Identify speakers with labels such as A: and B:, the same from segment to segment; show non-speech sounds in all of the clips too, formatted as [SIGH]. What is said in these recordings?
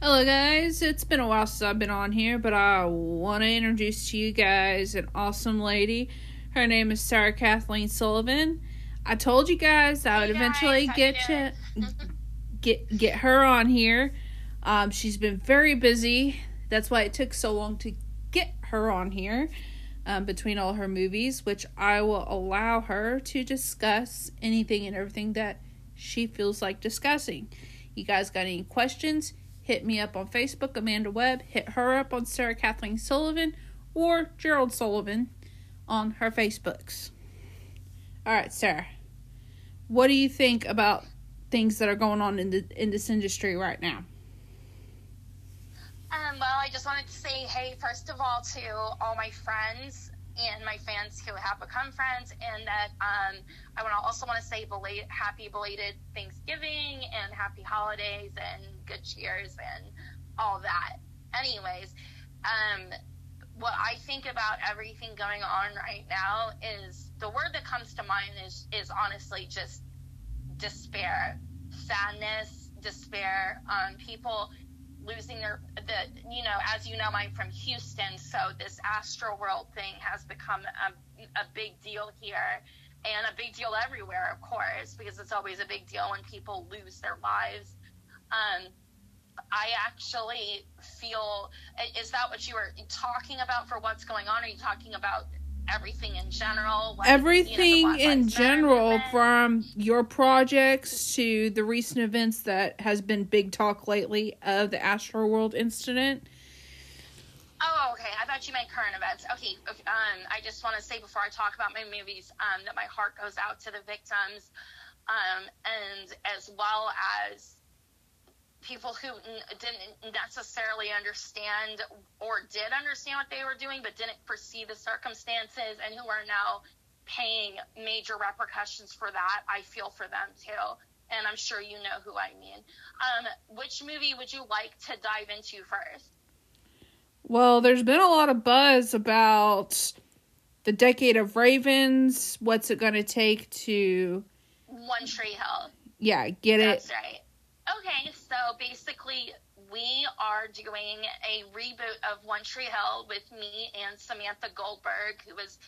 A: Hello, guys. It's been a while since I've been on here, but I want to introduce to you guys an awesome lady. Her name is Sarah Kathleen Sullivan. I told you guys I would
B: Hey,
A: eventually
B: How
A: get
B: you
A: get get her on here. Um, she's been very busy. That's why it took so long to get her on here. Um, between all her movies, which I will allow her to discuss anything and everything that she feels like discussing. You guys got any questions? Hit me up on Facebook, Amanda Webb. Hit her up on Sarah Kathleen Sullivan or Gerald Sullivan on her Facebooks. All right, Sarah. What do you think about things that are going on in the in this industry right now?
B: Um, well, I just wanted to say, hey, first of all, to all my friends and my fans who have become friends, and that um, I want to also want to say belated, happy belated Thanksgiving and happy holidays and good cheers and all that. Anyways, um, what I think about everything going on right now is the word that comes to mind is is honestly just despair, sadness, despair. Um, people losing their the you know as you know I'm from Houston so this Astro World thing has become a, a big deal here and a big deal everywhere of course because it's always a big deal when people lose their lives. Um I actually feel is that what you were talking about for what's going on? Are you talking about everything in general like,
A: Everything
B: you know,
A: in general, from your projects to the recent events that has been big talk lately of the Astro World incident.
B: Oh, okay. I thought you meant current events. Okay. okay, Um, I just want to say before I talk about my movies, um, that my heart goes out to the victims, um, and as well as people who n- didn't necessarily understand or did understand what they were doing, but didn't foresee the circumstances, and who are now paying major repercussions for that. I feel for them too. And I'm sure you know who I mean. Um, which movie would you like to dive into first?
A: Well, there's been a lot of buzz about the Decade of Ravens. What's it going to take to,
B: One Tree Hill.
A: yeah, get it?
B: That's right. Okay, so basically, we are doing a reboot of One Tree Hill with me and Samantha Goldberg, who is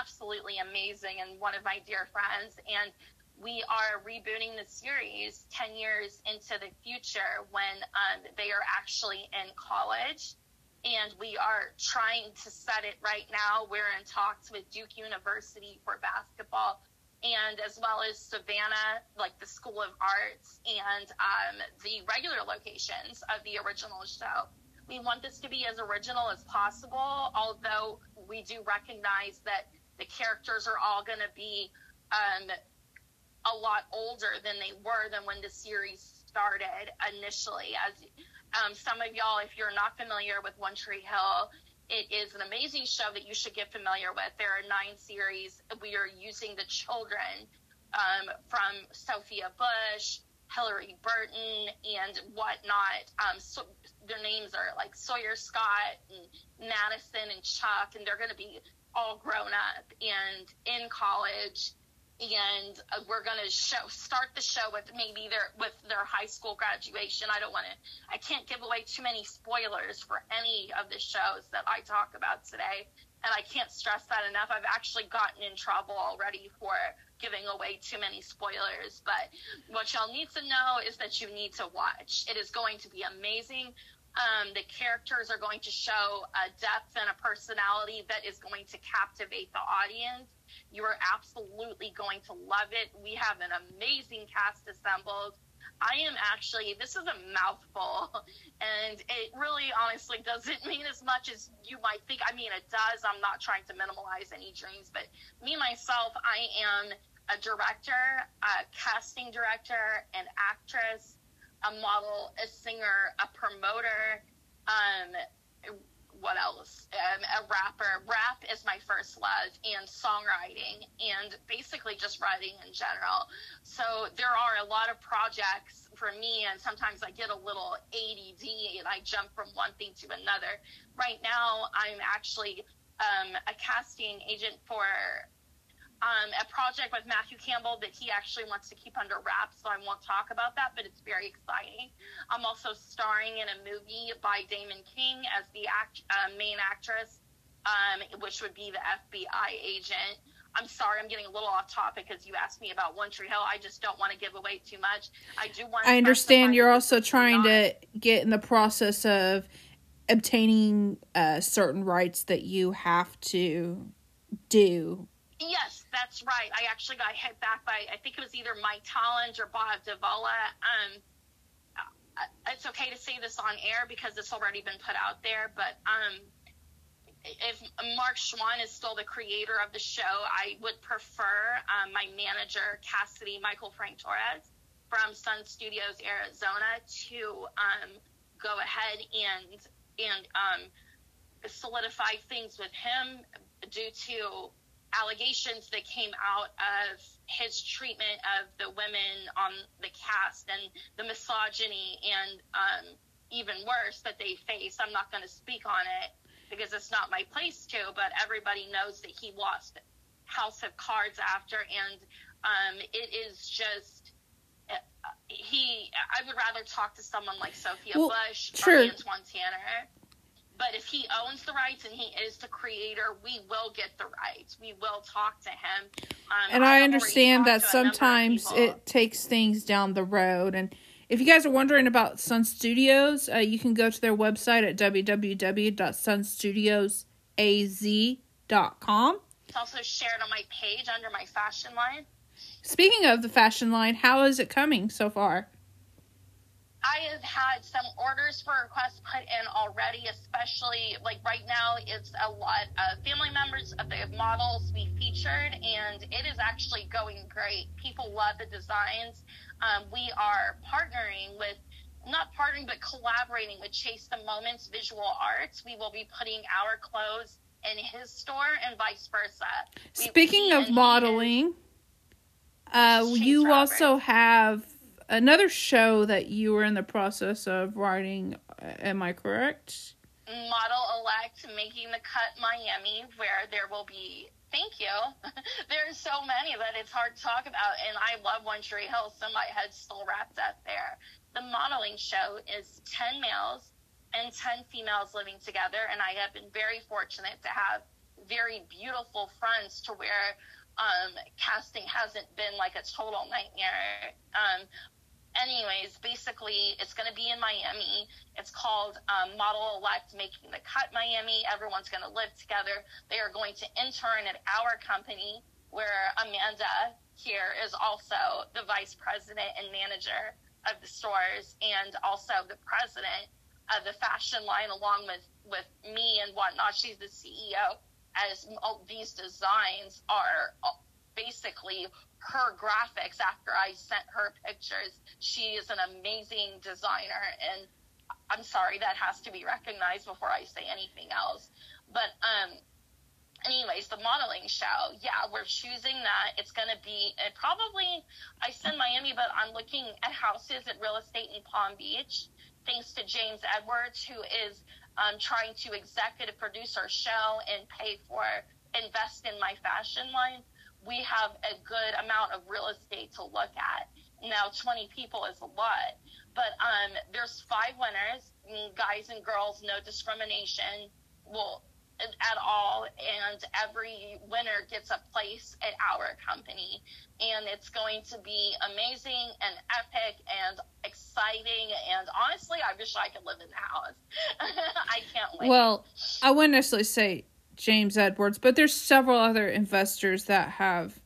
B: absolutely amazing and one of my dear friends. And we are rebooting the series 10 years into the future when um, they are actually in college. And we are trying to set it right now. We're in talks with Duke University for basketball and as well as Savannah, like the School of Arts, and um, the regular locations of the original show. We want this to be as original as possible, although we do recognize that the characters are all going to be um, a lot older than they were than when the series started initially. As um, some of y'all, if you're not familiar with One Tree Hill, it is an amazing show that you should get familiar with. There are nine series. We are using the children um, from Sophia Bush, Hilarie Burton, and whatnot. Um, so their names are like Sawyer Scott and Madison and Chuck, and they're going to be all grown up and in college. And uh, we're going to show start the show with maybe their with their high school graduation. I don't want to. I can't give away too many spoilers for any of the shows that I talk about today. And I can't stress that enough. I've actually gotten in trouble already for giving away too many spoilers. But what y'all need to know is that you need to watch. It is going to be amazing. Um, the characters are going to show a depth and a personality that is going to captivate the audience. You are absolutely going to love it. We have an amazing cast assembled. I am actually, this is a mouthful, [LAUGHS] and it really honestly doesn't [LAUGHS] mean as much as you might think. I mean, it does. I'm not trying to minimalize any dreams, but me, myself, I am a director, a casting director, an actress, a model, a singer, a promoter, um, what else? Um, a rapper. Rap is my first love, and songwriting, and basically just writing in general. So there are a lot of projects for me, and sometimes I get a little ADD and I jump from one thing to another. Right now, I'm actually um, a casting agent for um, a project with Matthew Campbell that he actually wants to keep under wraps, so I won't talk about that, but it's very exciting. I'm also starring in a movie by Damon King as the act, uh, main actress, um, which would be the FBI agent. I'm sorry, I'm getting a little off topic because you asked me about One Tree Hill. I just don't want to give away too much. I do want.
A: I understand you're also trying to get in the process of obtaining uh, certain rights that you have to do.
B: Yes, that's right. I actually got hit back by I think it was either Mike Tollins or Bob Davola. Um, it's okay to say this on air because it's already been put out there, but um, if Mark Schwahn is still the creator of the show, I would prefer um, my manager Cassidy Michael Frank Torrey from Sun Studios Arizona to um, go ahead and and um, solidify things with him due to allegations that came out of his treatment of the women on the cast and the misogyny and um, even worse that they face. I'm not going to speak on it because it's not my place to, but everybody knows that he lost House of Cards after, and um, it is just. Uh, he, I would rather talk to someone like Sophia well, Bush true. or Antwon Tanner but if he owns the rights and he is the creator, we will get the rights. We will talk to him.
A: Um, and I, I understand that sometimes it takes things down the road. And if you guys are wondering about Sun Studios, uh, you can go to their website at www.sunstudiosaz.com.
B: It's also shared on my page under my fashion line.
A: Speaking of the fashion line, how is it coming so far?
B: I have had some orders for requests put in already, especially like right now, it's a lot of family members of the models we featured, and it is actually going great. People love the designs. Um, we are partnering with, not partnering, but collaborating with Chase the Moments Visual Arts. We will be putting our clothes in his store and vice versa.
A: Speaking we, of modeling, uh, you Robert. also have another show that you were in the process of writing. Am I correct?
B: Model elect making the cut Miami, where there will be. Thank you. [LAUGHS] There's so many that it's hard to talk about, and I love One Tree Hill, so my head's still wrapped up there. The modeling show is 10 males and 10 females living together, and I have been very fortunate to have very beautiful friends to where um, casting hasn't been like a total nightmare. Um, anyways, basically, it's going to be in Miami. It's called um, Model Elect Making the Cut Miami. Everyone's going to live together. They are going to intern at our company, where Amanda here is also the vice president and manager of the stores, and also the president of the fashion line, along with with me and whatnot. She's the CEO. As these designs are basically her graphics after I sent her pictures. She is an amazing designer, and I'm sorry that has to be recognized before I say anything else. But um, anyways, the modeling show, yeah, we're choosing that. It's going to be it probably, I said Miami, but I'm looking at houses at real estate in Palm Beach, thanks to James Edwards, who is um, trying to executive produce our show and pay for, invest in my fashion line we have a good amount of real estate to look at. Now, 20 people is a lot, but um, there's five winners, guys and girls, no discrimination. Well, at all, and every winner gets a place at our company. And it's going to be amazing and epic and exciting. And honestly, I wish I could live in the house. [LAUGHS] I can't wait.
A: Well, I wouldn't necessarily say James Edwards, but there's several other investors that have.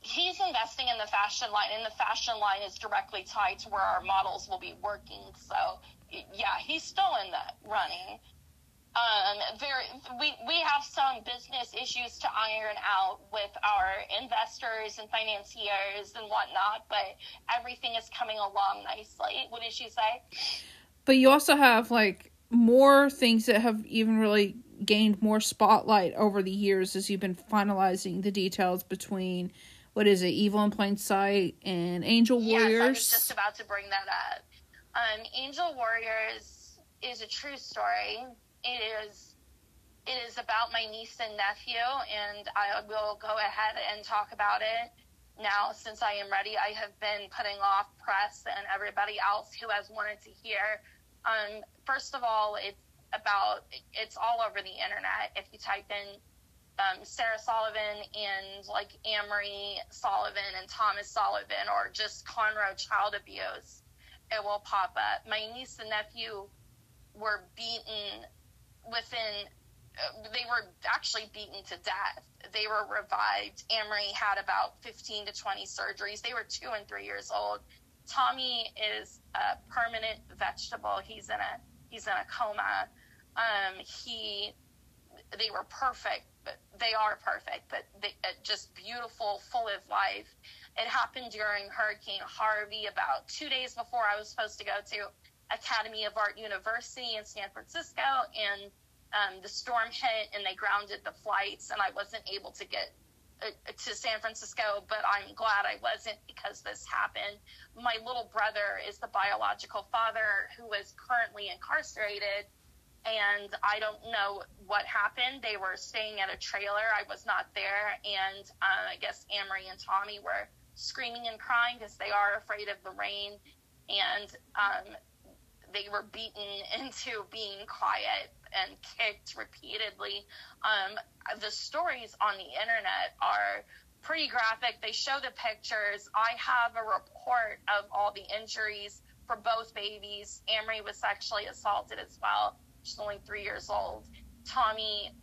B: He's investing in the fashion line, and the fashion line is directly tied to where our models will be working. So, yeah, he's still in the running. Um, there, we we have some business issues to iron out with our investors and financiers and whatnot, but everything is coming along nicely. What did she say?
A: But you also have like more things that have even really gained more spotlight over the years as you've been finalizing the details between what is it, Evil in Plain Sight and Angel Warriors. Yes, I
B: was just about to bring that up. Um, Angel Warriors is a true story. It is it is about my niece and nephew, and I will go ahead and talk about it now since I am ready. I have been putting off press and everybody else who has wanted to hear. Um, first of all, it's about it's all over the internet. If you type in um, Sarah Sullivan and like Amory Sullivan and Thomas Sullivan or just Conroe child abuse, it will pop up. My niece and nephew were beaten within they were actually beaten to death. They were revived. Amory had about 15 to 20 surgeries. They were two and three years old. Tommy is a permanent vegetable. He's in a he's in a coma. Um, he they were perfect, but they are perfect, but they, uh, just beautiful, full of life. It happened during Hurricane Harvey, about two days before I was supposed to go to Academy of Art University in San Francisco, and um, the storm hit and they grounded the flights, and I wasn't able to get to San Francisco, but I'm glad I wasn't because this happened. My little brother is the biological father who is currently incarcerated, and I don't know what happened. They were staying at a trailer. I was not there, and uh, I guess Amory and Tommy were screaming and crying because they are afraid of the rain, and um, they were beaten [LAUGHS] into being quiet and kicked repeatedly. Um, the stories on the internet are pretty graphic. They show the pictures. I have a report of all the injuries for both babies. Amory was sexually assaulted as well. She's only three years old. Tommy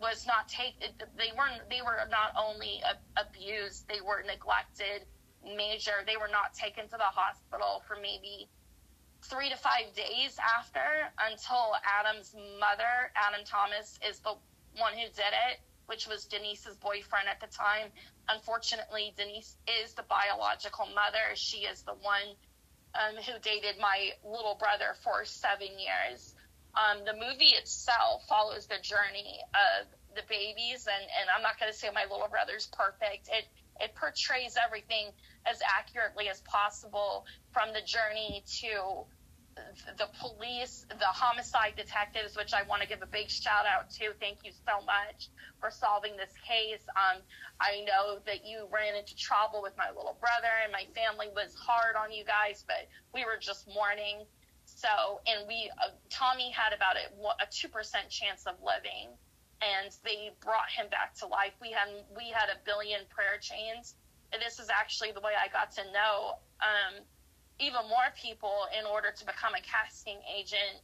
B: was not taken. They weren't. They were not only abused. They were neglected. Major. They were not taken to the hospital for maybe three to five days after until Adam's mother, Adam Thomas, is the one who did it, which was Denise's boyfriend at the time. Unfortunately, Denise is the biological mother. She is the one um, who dated my little brother for seven years. Um, the movie itself follows the journey of the babies, and, and I'm not going to say my little brother's perfect. It it portrays everything as accurately as possible from the journey to the police, the homicide detectives, which I want to give a big shout out to. Thank you so much for solving this case. Um, I know that you ran into trouble with my little brother, and my family was hard on you guys, but we were just mourning. So, and we, uh, Tommy had about a, a 2% chance of living, and they brought him back to life. We had, we had a billion prayer chains. And this is actually the way I got to know um, even more people in order to become a casting agent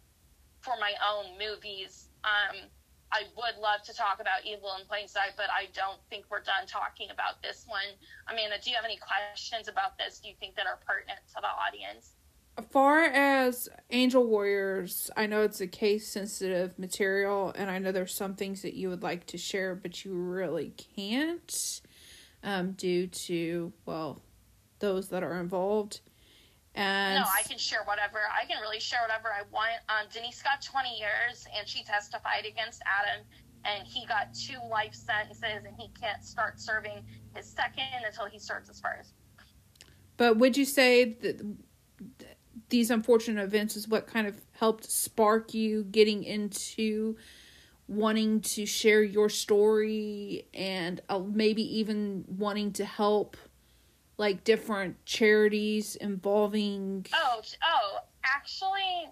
B: for my own movies. Um, I would love to talk about Evil in Plain Sight, but I don't think we're done talking about this one. Amanda, do you have any questions about this? Do you think that are pertinent to the audience?
A: As far as Angel Warriors, I know it's a case sensitive material, and I know there's some things that you would like to share, but you really can't um, due to, well, those that are involved. And
B: no, I can share whatever. I can really share whatever I want. Um, Denise got 20 years, and she testified against Adam, and he got two life sentences, and he can't start serving his second until he starts his first.
A: But would you say that these unfortunate events is what kind of helped spark you getting into wanting to share your story and uh, maybe even wanting to help like different charities involving
B: oh oh actually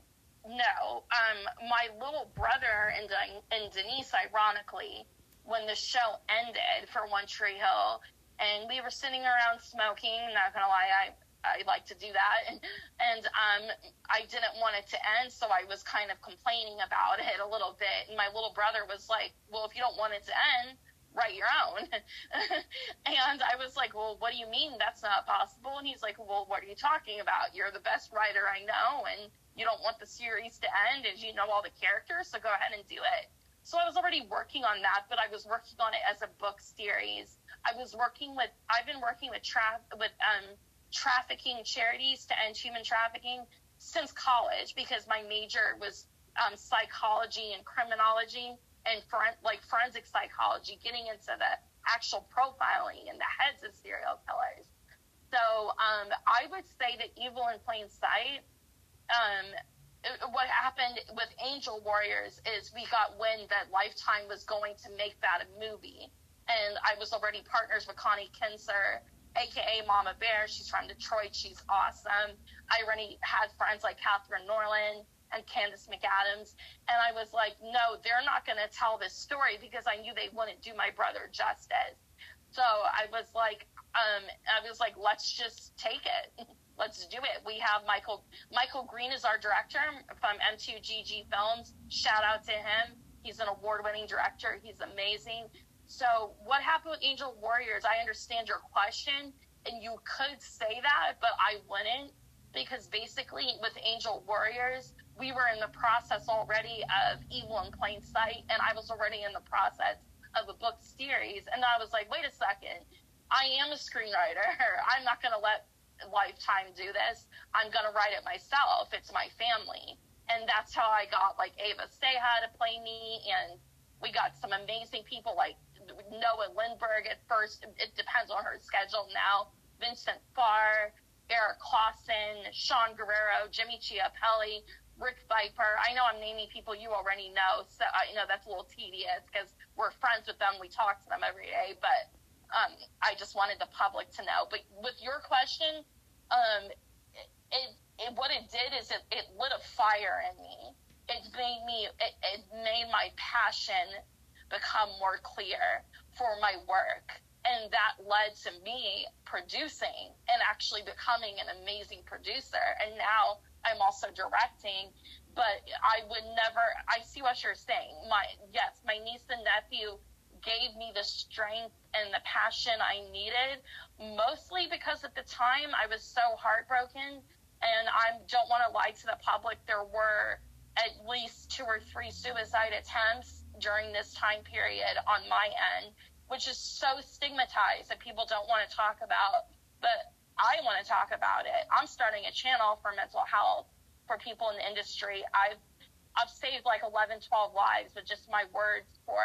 B: no um my little brother and, and denise ironically when the show ended for one tree hill and we were sitting around smoking not gonna lie i I like to do that, and [LAUGHS] and um, I didn't want it to end, so I was kind of complaining about it a little bit. And my little brother was like, "Well, if you don't want it to end, write your own." [LAUGHS] and I was like, "Well, what do you mean that's not possible?" And he's like, "Well, what are you talking about? You're the best writer I know, and you don't want the series to end, and you know all the characters, so go ahead and do it." So I was already working on that, but I was working on it as a book series. I was working with, I've been working with tra- with um trafficking charities to end human trafficking since college because my major was um, psychology and criminology and for, like forensic psychology, getting into the actual profiling and the heads of serial killers. So um, I would say that Evil in Plain Sight, um, what happened happened with Angel Warriors is we got wind that Lifetime was going to make that a movie. And I was already partners with Connie Kinser, aka Mama Bear. She's from Detroit. She's awesome. I already had friends like Catherine Norland and Candice McAdams. And I was like, no, they're not going to tell this story because I knew they wouldn't do my brother justice. So I was like, um, I was like, let's just take it. [LAUGHS] let's do it. We have Michael Michael Green is our director from M2GG Films. Shout out to him. He's an award-winning director. He's amazing. So, what happened with Angel Warriors? I understand your question, and you could say that, but I wouldn't because basically with Angel Warriors, we were in the process already of Evil in Plain Sight, and I was already in the process of a book series. And I was like, wait a second, I am a screenwriter. [LAUGHS] I'm not going to let Lifetime do this. I'm going to write it myself. It's my family. And that's how I got like Ava Seha to play me. And we got some amazing people like Noah Lindberg at first. It depends on her schedule now. Vincent Farr, Eric Clausen, Sean Guerrero, Jimmy Chiapelli, Rick Viper. I know I'm naming people you already know, so uh, you know that's a little tedious because we're friends with them. We talk to them every day, but um, I just wanted the public to know. But with your question, um, it, it, what it did is it, it lit a fire in me. It made me, it, it made my passion become more clear for my work. And that led to me producing and actually becoming an amazing producer. And now I'm also directing, but I would never, I see what you're saying. My, yes, my niece and nephew gave me the strength and the passion I needed, mostly because at the time I was so heartbroken. And I don't want to lie to the public, there were at least two or three suicide attempts during this time period on my end, which is so stigmatized that people don't want to talk about. But I want to talk about it. I'm starting a channel for mental health for people in the industry. I've I've saved like 11, 12 lives with just my words for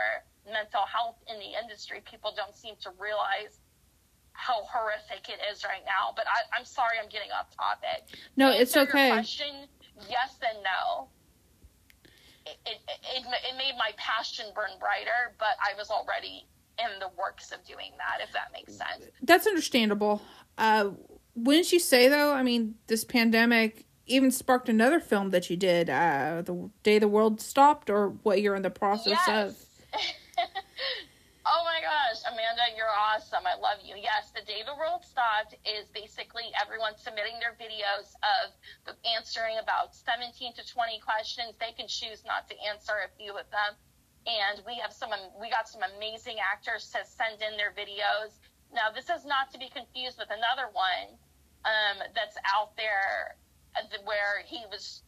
B: mental health in the industry, people don't seem to realize how horrific it is right now. But I, am sorry, I'm getting off topic.
A: No, it's okay.
B: question, yes and no. It, it, it, it made my passion burn brighter, but I was already in the works of doing that, if that makes sense.
A: That's understandable. Uh, wouldn't you say, though, I mean, this pandemic even sparked another film that you did, uh, The Day the World Stopped, or what you're in the process
B: yes.
A: of? [LAUGHS]
B: oh my gosh, Amanda, you're awesome. I love you. Yes, the day the world stopped is basically everyone submitting their videos of answering about 17 to 20 questions. They can choose not to answer a few of them. And we have some, we got some amazing actors to send in their videos. Now, this is not to be confused with another one um, that's out there uh, where he was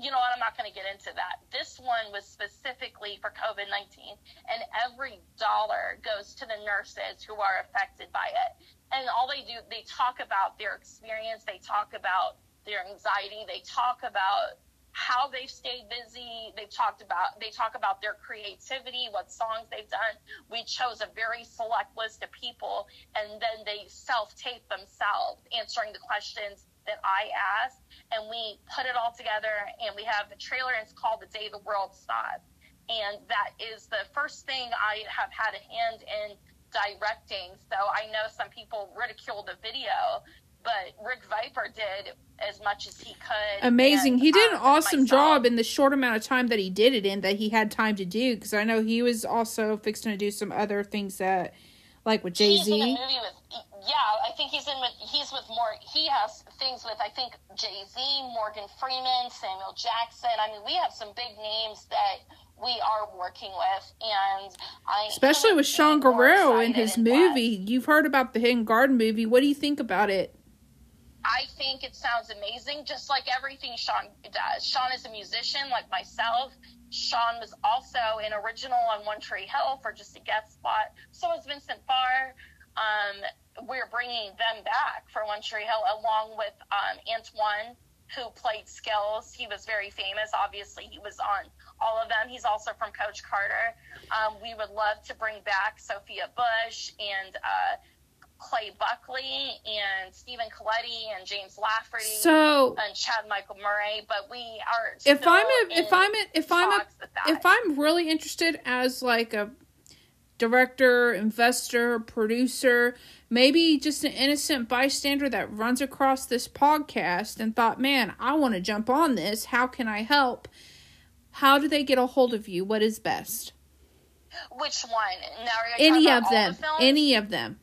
B: you know what? I'm not going to get into that. This one was specifically for COVID 19, and every dollar goes to the nurses who are affected by it. And all they do, they talk about their experience, they talk about their anxiety, they talk about how they've stayed busy. They've talked about they talk about their creativity, what songs they've done. We chose a very select list of people, and then they self tape themselves answering the questions that I asked, and we put it all together, and we have the trailer, and it's called The Day the World Stopped. And that is the first thing I have had a hand in directing. So I know some people ridicule the video, but Rick Viper did as much as he could.
A: Amazing. And, he did an um, awesome myself. job in the short amount of time that he did it in that he had time to do because I know he was also fixing to do some other things that like with Jay Z.
B: movie with Yeah, I think he's in with he's with more. He has things with I think Jay Z, Morgan Freeman, Samuel Jackson. I mean, we have some big names that we are working with, and I
A: especially with Sean Guerrero in his movie. That. You've heard about the Hidden Garden movie. What do you think about it?
B: I think it sounds amazing, just like everything Sean does. Sean is a musician like myself. Sean was also an original on One Tree Hill for just a guest spot. So was Vincent Farr. Um, we're bringing them back for One Tree Hill along with um, Antoine, who played Skills. He was very famous. Obviously, he was on all of them. He's also from Coach Carter. Um, we would love to bring back Sophia Bush and uh, Clay Buckley and Stephen Colletti and James Lafferty
A: So
B: and Chad Michael Murray, but we are
A: if I'm a, if I'm a, if I'm a,
B: talks with that.
A: if I'm really interested as like a director, investor, producer, maybe just an innocent bystander that runs across this podcast and thought, "Man, I want to jump on this. How can I help?" How do they get a hold of you? What is best?
B: Which one? Now are you
A: Any of them.
B: the?
A: Any of them.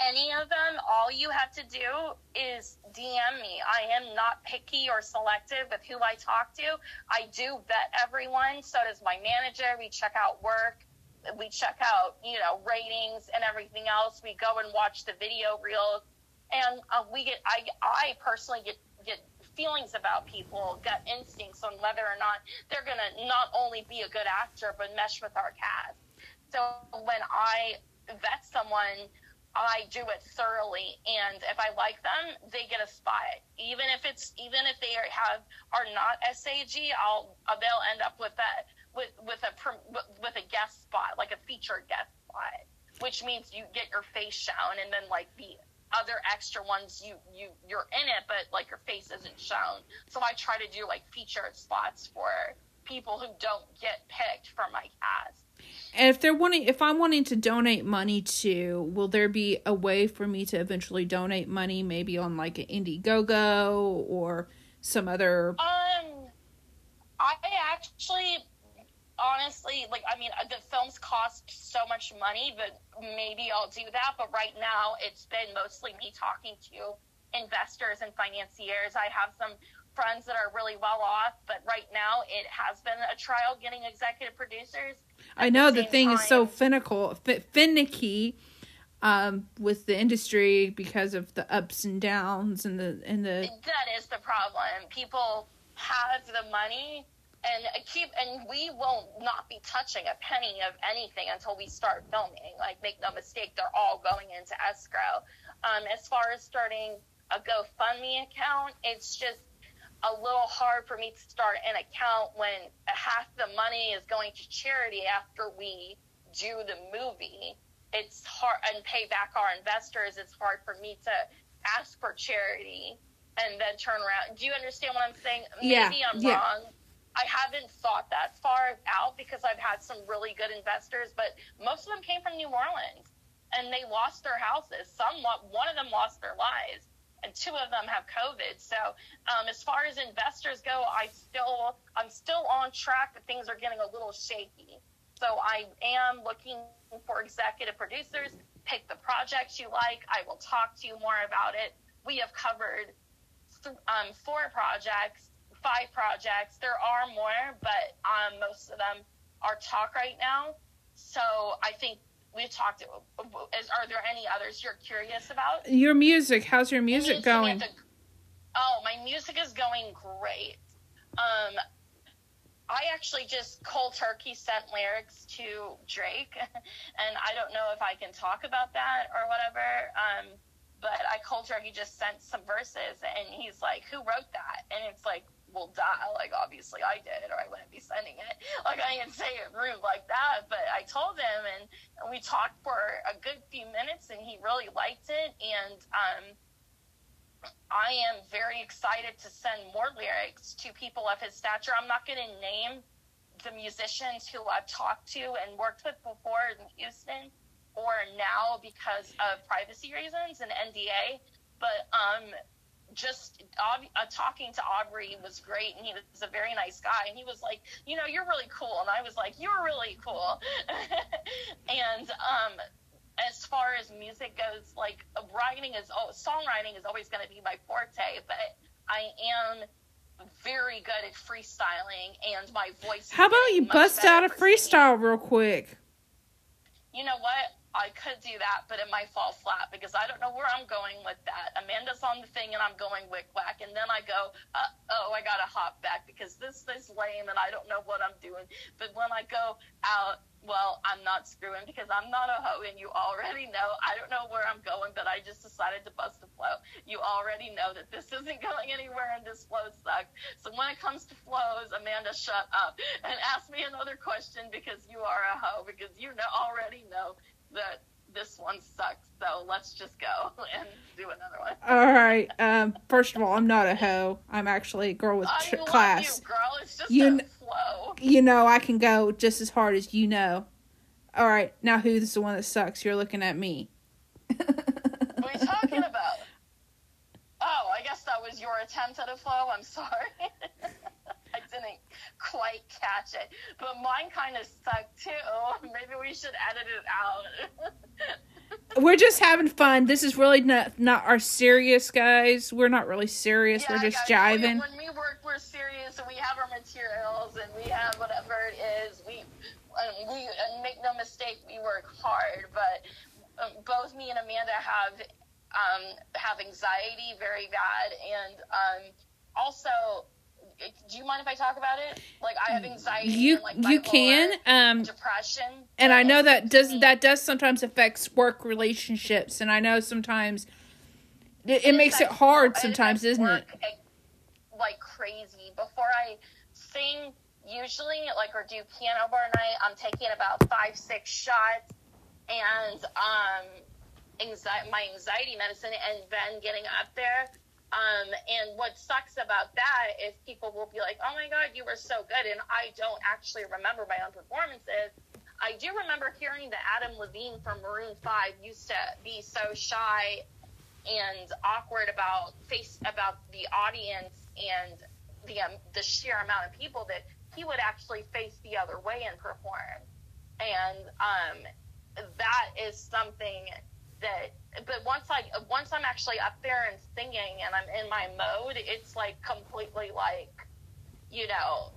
B: Any of them, all you have to do is DM me. I am not picky or selective with who I talk to. I do vet everyone. So does my manager. We check out work. We check out, you know, ratings and everything else. We go and watch the video reels, and uh, we get. I I personally get get feelings about people, gut instincts on whether or not they're gonna not only be a good actor but mesh with our cast. So when I vet someone, I do it thoroughly, and if I like them, they get a spot. Even if it's even if they are, have are not SAG, I'll they'll end up with that with with a with a guest spot, like a featured guest spot, which means you get your face shown, and then like the other extra ones you you you're in it, but like your face isn't shown. So I try to do like featured spots for people who don't get picked for my cast.
A: And if they're wanting, if I'm wanting to donate money to, will there be a way for me to eventually donate money, maybe on like an Indiegogo or some other?
B: Um, I actually, honestly, like, I mean, the films cost so much money, but maybe I'll do that. But right now, it's been mostly me talking to investors and financiers. I have some friends that are really well off, but right now, it has been a trial getting executive producers.
A: I know
B: the
A: the thing is so finical, fi- finicky, um, with the industry because of the ups and downs and the and the.
B: that is the problem. People have the money and keep, and we will not not be touching a penny of anything until we start filming. Like, make no mistake, they're all going into escrow. Um, as far as starting a GoFundMe account, it's just a little hard for me to start an account when half the money is going to charity after we do the movie. It's hard and pay back our investors. It's hard for me to ask for charity and then turn around. Do you understand what I'm saying?
A: Yeah,
B: Maybe I'm
A: yeah.
B: wrong. I haven't thought that far out because I've had some really good investors, but most of them came from New Orleans and they lost their houses. Some, one of them lost their lives, and two of them have COVID. So, um, as far as investors go, I still, I'm still on track, but things are getting a little shaky. So I am looking for executive producers. Pick the projects you like. I will talk to you more about it. We have covered um, four projects, five projects. There are more, but um, most of them are talk right now. So I think we talked. Is, are there any others you're curious about?
A: Your music, how's your music
B: Music
A: going?
B: oh, my music is going great. Um, I actually just cold turkey sent lyrics to Drake, [LAUGHS] and I don't know if I can talk about that or whatever. Um, but I cold turkey just sent some verses, and he's like, "Who wrote that?" And it's like, "Well, die. like obviously I did, or I wouldn't be sending it." Like I didn't say it rude like that, but I told him, and, and we talked for a good few minutes, and he really liked it, and um, I am very excited to send more lyrics to people of his stature. I'm not going to name the musicians who I've talked to and worked with before in Houston or now because of privacy reasons and NDA, but um, just uh, talking to Aubrey was great, and he was a very nice guy. And he was like, you know, you're really cool, and I was like, you're really cool. [LAUGHS] and um, as far as music goes, like writing is oh, songwriting is always going to be my forte, but I am very good at freestyling, and my voice.
A: How about you bust out a freestyle real quick?
B: You know what? I could do that, but it might fall flat because I don't know where I'm going with that. Amanda's on the thing, and I'm going wick whack, and then I go, uh, oh, I gotta hop back because this is lame, and I don't know what I'm doing. But when I go out, well, I'm not screwing because I'm not a hoe, and you already know. I don't know where I'm going, but I just decided to bust a flow. You already know that this isn't going anywhere, and this flow sucks. So when it comes to flows, Amanda, shut up and ask me another question because you are a hoe because you know already know that this one sucks. So let's just go [LAUGHS] and do another one.
A: All right. Um, first of all, I'm not a hoe. I'm actually a girl with
B: love
A: class.
B: you, girl. It's just
A: You
B: a
A: kn-
B: flow.
A: You know I can go just as hard as you know. All right. Now who's the one that sucks? You're looking at me.
B: What are you talking about? [LAUGHS] Oh, I guess that was your attempt at a flow. I'm sorry. [LAUGHS] Quite catch it. But mine kind of sucked too. [LAUGHS] Maybe we should edit it out. [LAUGHS]
A: We're just having fun. This is really not not our serious guys. We're not really serious. We're just
B: guys,
A: jiving.
B: When we work, we're serious and we have our materials and we have whatever it is. We and we and make no mistake, we work hard. But um, both me and Amanda have um, have anxiety very bad, and um, also. Do you mind if I talk about it? Like I have anxiety.
A: You
B: and, like,
A: you can. Um,
B: depression.
A: and I know that does
B: me.
A: that does sometimes affects work relationships, and I know sometimes it, it makes it hard
B: it
A: sometimes, isn't it?
B: eh, Like crazy. Before I sing, usually like or do piano bar night, I'm taking about five, six shots, and um, anxiety, my anxiety medicine, and then getting up there. Um, and what sucks about that is people will be like, "Oh my God, you were so good," and I don't actually remember my own performances. I do remember hearing that Adam Levine from Maroon Five used to be so shy and awkward about face about the audience and the um, the sheer amount of people that he would actually face the other way and perform, and um, that is something that. But once I once I'm actually up there and singing and I'm in my mode, it's like completely like, you know,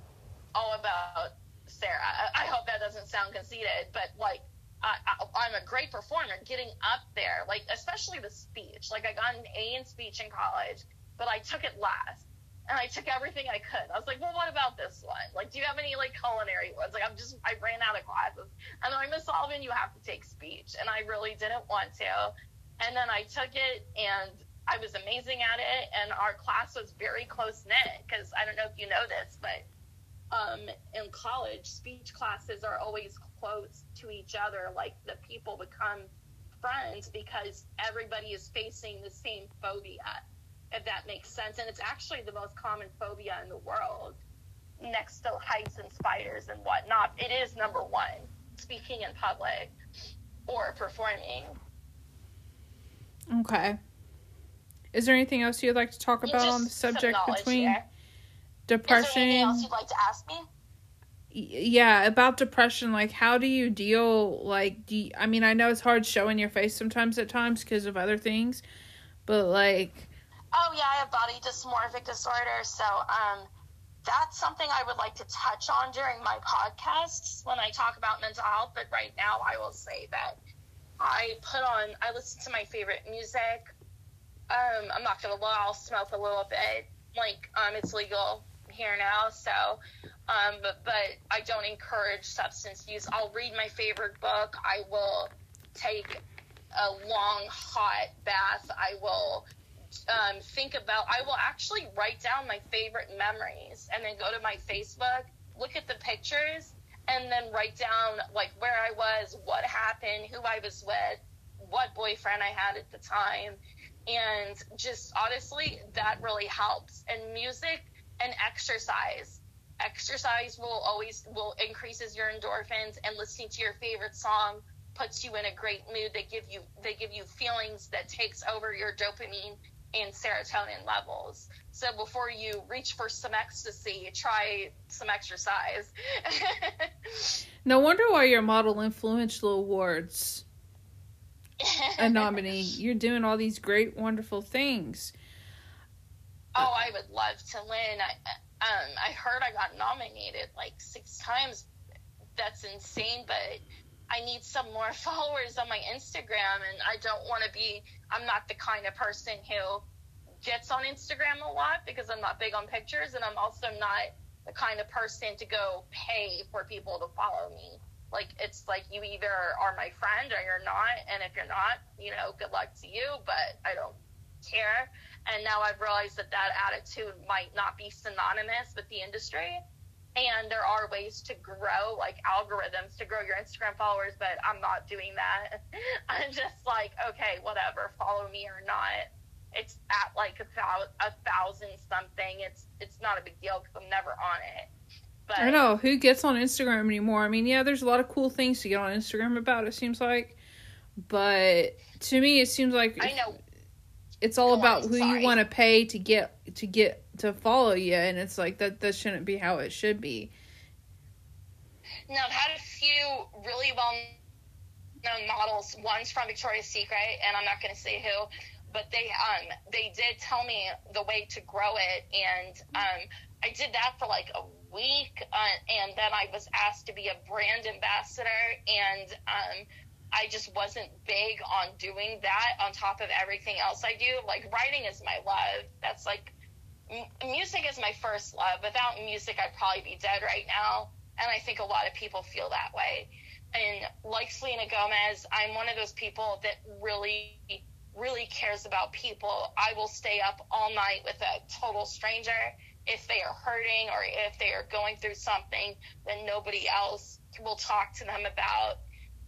B: all about Sarah. I, hope that doesn't sound conceited, but like I, I, I'm a great performer. Getting up there, like especially the speech. Like I got an A in speech in college, but I took it last, and I took everything I could. I was like, well, what about this one? Like, do you have any like culinary ones? Like, I'm just I ran out of classes, and like, Miss Sullivan, you have to take speech, and I really didn't want to, and then I took it and. I was amazing at it, and our class was very close knit. Because I don't know if you know this, but um, in college, speech classes are always close to each other. Like the people become friends because everybody is facing the same phobia, if that makes sense. And it's actually the most common phobia in the world, next to heights and spiders and whatnot. It is number one, speaking in public or performing.
A: Okay. Is there anything else you'd like to talk about
B: just
A: on the subject between
B: here.
A: depression?
B: Is there anything else you'd like to ask me?
A: Yeah about depression like how do you deal like do you, i mean i know it's hard showing your face sometimes at times because of other things but like
B: Oh yeah, I have body dysmorphic disorder, so um, that's something I would like to touch on during my podcasts when I talk about mental health. But right now, I will say that I put on, I listen to my favorite music. Um, I'm not gonna lie, I'll smoke a little bit. Like, um, it's legal here now, so, um, but, but I don't encourage substance use. I'll read my favorite book. I will take a long hot bath. I will um, think about. I will actually write down my favorite memories and then go to my Facebook, look at the pictures, and then write down like where I was, what happened, who I was with, what boyfriend I had at the time, and just honestly, that really helps. And music and exercise. Exercise will always will increases your endorphins, and listening to your favorite song puts you in a great mood. They give you they give you feelings that takes over your dopamine and serotonin levels. So before you reach for some ecstasy, try some exercise. [LAUGHS]
A: no wonder why you're model influential awards a [LAUGHS] nominee you're doing all these great wonderful things
B: Oh, I would love to win. I um I heard I got nominated like six times. That's insane, but I need some more [LAUGHS] followers on my Instagram and I don't want to be I'm not the kind of person who gets on Instagram a lot because I'm not big on pictures and I'm also not the kind of person to go pay for people to follow me. Like it's like you either are my friend or you're not and if you're not, you know, good luck to you, but I don't care. And now I've realized that that attitude might not be synonymous with the industry. And there are ways to grow like algorithms to grow your instagram followers but i'm not doing that. [LAUGHS] I'm just like okay whatever follow me or not. It's at like a, thou- a thousand something. It's it's not a big deal because i'm never on it.
A: But i know. Who gets on instagram anymore? I mean yeah there's a lot of cool things to get on instagram about it seems like. But to me it seems like
B: i know.
A: it's all about who sorry. you want to pay to get to get to follow you and it's like that that shouldn't be how it should be
B: now i've had a few really well known models one's from victoria's secret and i'm not going to say who but they um they did tell me the way to grow it and um i did that for like a week uh, and then i was asked to be a brand ambassador and um I just wasn't big on doing that on top of everything else I do. Like writing is my love. That's like music is my first love. Without music, I'd probably be dead right now. And I think a lot of people feel that way. And like Selena Gomez, I'm one of those people that really, really cares about people. I will stay up all night with a total stranger if they are hurting or if they are going through something that nobody else will talk to them about.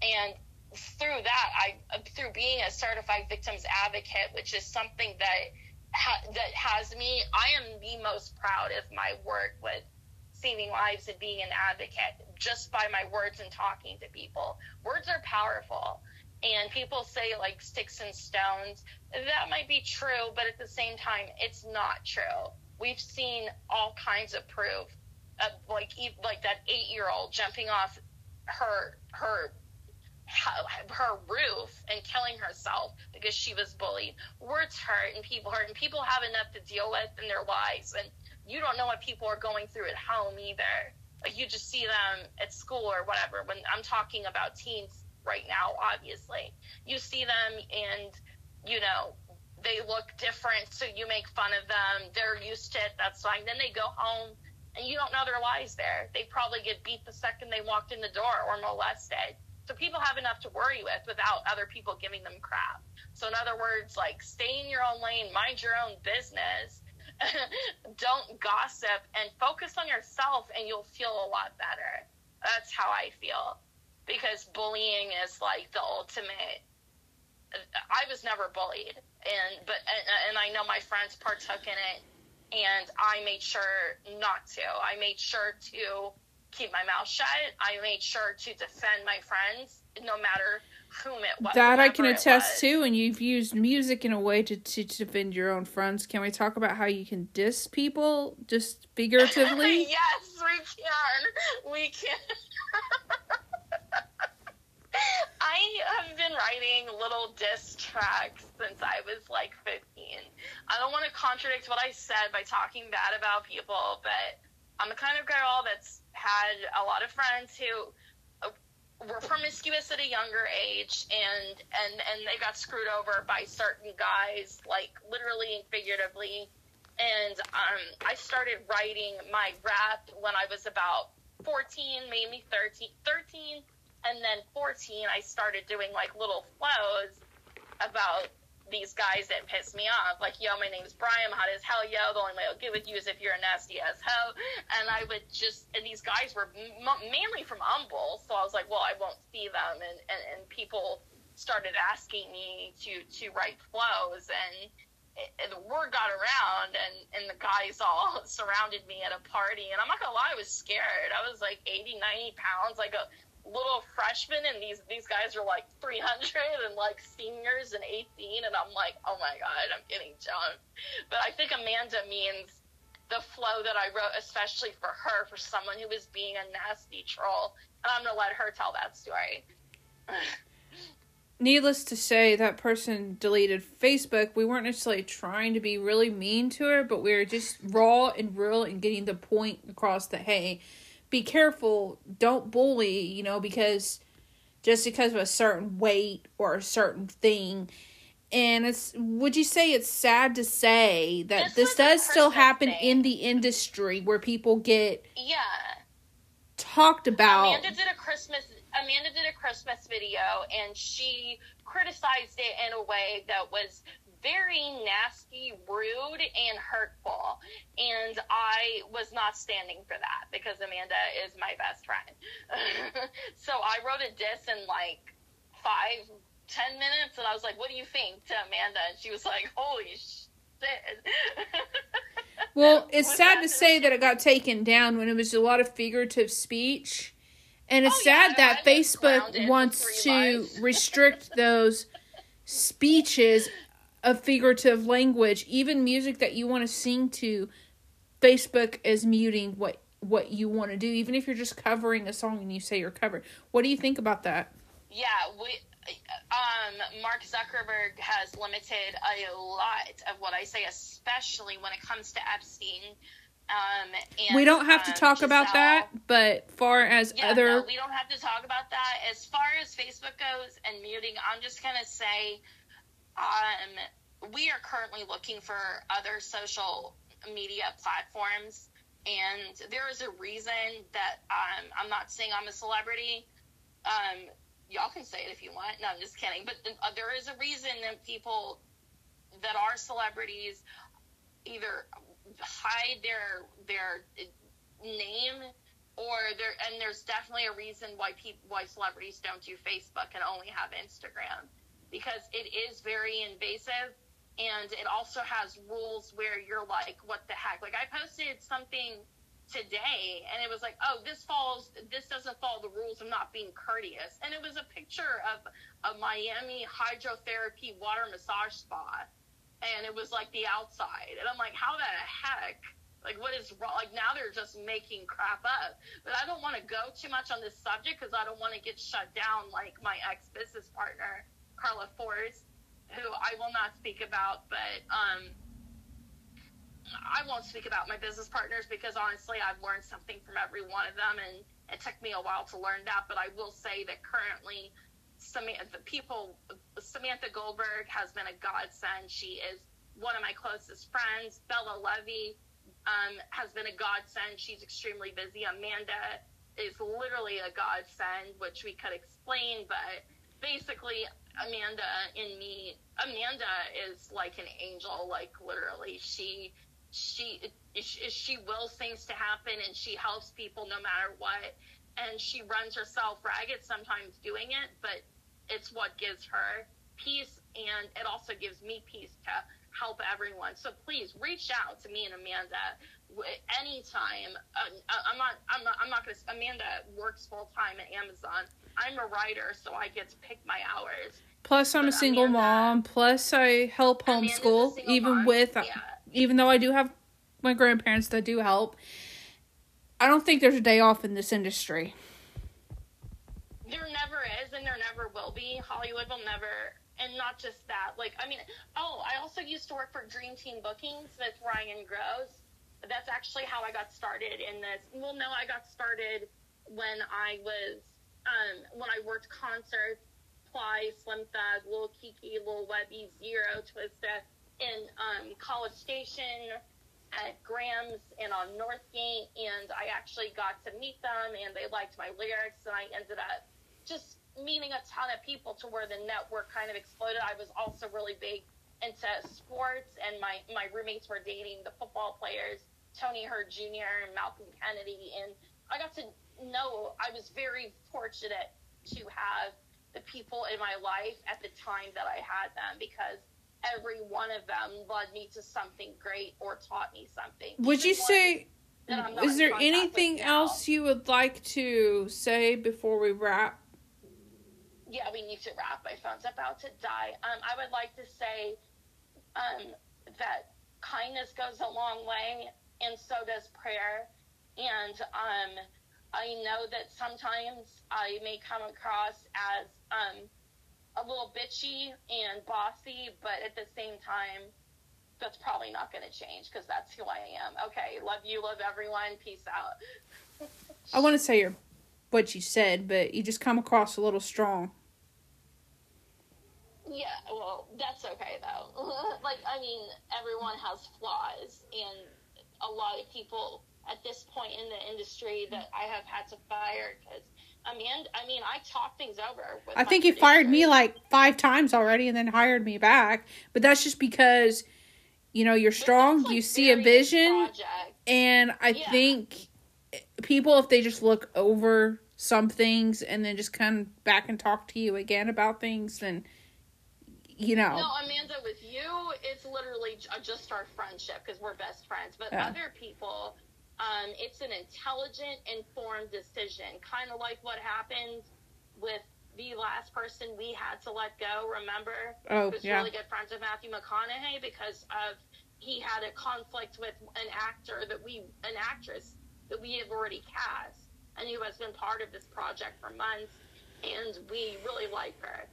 B: And through that, I through being a certified victims advocate, which is something that ha, that has me. I am the most proud of my work with saving lives and being an advocate just by my words and talking to people. Words are powerful. And people say like sticks and stones. That might be true, but at the same time, it's not true. We've seen all kinds of proof of like like that eight year old jumping off her her her roof and killing herself because she was bullied. Words hurt and people hurt and people have enough to deal with in their lives and you don't know what people are going through at home either. Like you just see them at school or whatever. When I'm talking about teens right now, obviously, you see them and you know they look different, so you make fun of them. They're used to it. That's fine. Then they go home and you don't know their lives there. They probably get beat the second they walked in the door or molested so people have enough to worry with without other people giving them crap. So in other words, like stay in your own lane, mind your own business. [LAUGHS] Don't gossip and focus on yourself and you'll feel a lot better. That's how I feel. Because bullying is like the ultimate I was never bullied and but and, and I know my friends partook in it and I made sure not to. I made sure to keep my mouth shut. I made sure to defend my friends, no matter whom it was.
A: That I can attest to, and you've used music in a way to, to, defend your own friends. Can we talk about how you can diss people, just figuratively? [LAUGHS]
B: yes, we can. We can. [LAUGHS] I have been writing little diss tracks since I was like 15. I don't want to contradict what I said by talking bad about people, but I'm the kind of girl that's had a lot of friends who uh, were promiscuous at a younger age and and and they got screwed over by certain guys like literally and figuratively. And um, I started writing my rap when I was about 14 maybe 13 13 and then 14 I started doing like little flows about these guys that piss me off. Like, yo, my name's Brian, hot as hell, yo. The only way I'll get with you is if you're a nasty ass hoe. And I would just, and these guys were m- mainly from Humble, so I was like, well, I won't see them. And, and, and people started asking me to, to write flows, and, and the word got around, and, and the guys all [LAUGHS] surrounded me at a party. And I'm not gonna lie, I was scared. I was like 80, 90 pounds, like a little freshman and these these guys are like 300 and like seniors and 18 and I'm like oh my god I'm getting jumped. But I think Amanda means the flow that I wrote especially for her for someone who was being a nasty troll. And I'm gonna let her tell that story. [SIGHS]
A: Needless to say that person deleted Facebook. We weren't necessarily trying to be really mean to her but we were just raw and real and getting the point across that hey be careful. Don't bully, you know, because just because of a certain weight or a certain thing. And it's would you say it's sad to say that this, this does still happen thing. in the industry where people get
B: yeah
A: talked about.
B: Amanda did a Christmas Amanda did a Christmas video and she criticized it in a way that was very nasty, rude, and hurtful. And I was not standing for that because Amanda is my best friend. [LAUGHS] so I wrote a diss in like five, ten minutes, and I was like, "What do you think?" to Amanda, and she was like, "Holy shit." [LAUGHS]
A: well, it's sad to say that it got taken down when it was a lot of figurative speech. And it's
B: Oh,
A: sad
B: yeah,
A: that
B: I've
A: Facebook wants to [LAUGHS] restrict those speeches of figurative language, even music that you want to sing to. Facebook is muting what what you want to do, even if you're just covering a song and you say you're covered. What do you think about that?
B: Yeah, we. Um, Mark Zuckerberg has limited a lot of what I say, especially when it comes to Epstein. Um, and,
A: we don't have to
B: um,
A: talk about that, but far as
B: Yeah,
A: other
B: no, we don't have to talk about that. As far as Facebook goes and muting, I'm just gonna say, um, we are currently looking for other social media platforms, and there is a reason that um, I'm not saying I'm a celebrity. Um, y'all can say it if you want. No, I'm just kidding. But uh, there is a reason that people that are celebrities either hide their their name or there and there's definitely a reason why people why celebrities don't do Facebook and only have Instagram because it is very invasive and it also has rules where you're like what the heck? Like I posted something today and it was like oh this falls this doesn't follow the rules of not being courteous. And it was a picture of a Miami hydrotherapy water massage spa and it was like the outside. And I'm like how the heck? Like what is wrong? Like now they're just making crap up. But i don't want to go too much on this subject because i don't want to get shut down like my ex business partner carla force who i will not speak about but um i won't speak about my business partners because honestly i've learned something from every one of them and it took me a while to learn that but i will say that currently Samantha, people, Samantha Goldberg has been a godsend. She is one of my closest friends. Bella Levy, um, has been a godsend. She's extremely busy. Amanda is literally a godsend, which we could explain, but basically, Amanda and me, Amanda is like an angel, like literally. She, she, she, wills things to happen and she helps people no matter what. And she runs herself ragged sometimes doing it, but it's what gives her peace and it also gives me peace to help everyone. So please reach out to me and Amanda anytime. Uh, I'm not. I'm not. I'm not going to. Amanda works full time at Amazon. I'm a writer, so I get to pick my hours.
A: Plus, I'm a single
B: Amanda-
A: mom. Plus, I help homeschool, even
B: mom.
A: with uh,
B: Yeah.
A: even though I do have my grandparents that do help. I don't think there's a day off in this industry.
B: There never is, and there never will be. Hollywood will never, and not just that. Like, I mean, oh, I also used to work for Dream Team Bookings with Ryan Gross. That's actually how I got started in this. Well, no, I got started when I was, um, when I worked concerts, Ply, Slim Thug, Lil Keke, Lil Webby, Z-Ro, Twista, in um, College Station, at Graham's and on Northgate, and I actually got to meet them, and they liked my lyrics, and I ended up just meeting a ton of people to where the network kind of exploded. I was also really big into sports, and my my roommates were dating the football players, Tony Hurd Jr. and Malcolm Kennedy, and I got to know. I was very fortunate to have the people in my life at the time that I had them because every one of them led me to something great or taught me something.
A: Would you say
B: that I'm not
A: is there anything else you would like to say before we wrap?
B: yeah, we need to wrap. My phone's about to die. Um, I would like to say um, that kindness goes a long way, and so does prayer. And um, I know that sometimes I may come across as um, a little bitchy and bossy, but at the same time, that's probably not going to change because that's who I am. Okay, love you, love everyone. Peace out.
A: I want to say your what you said, but you just come across a little strong.
B: Yeah, well, that's okay though. [LAUGHS] like, I mean, everyone has flaws, and a lot of people at this point in the industry that I have had to fire because Amanda, I mean, I talked things over. With
A: I think he fired me like five times already and then hired me back. But that's just because, you know, you're strong,
B: like,
A: you see a vision, and I
B: Yeah.
A: think people, if they just look over some things and then just come back and talk to you again about things, then, you know.
B: No, Amanda, with you, it's literally uh, just our friendship because we're best friends. But
A: Yeah.
B: other people, um, it's an intelligent, informed decision, kind of like what happened with the last person we had to let go. Remember,
A: oh,
B: who's
A: yeah.
B: really good friends with Matthew McConaughey because of he had a conflict with an actor that we, an actress that we have already cast, and who has been part of this project for months, and we really like her.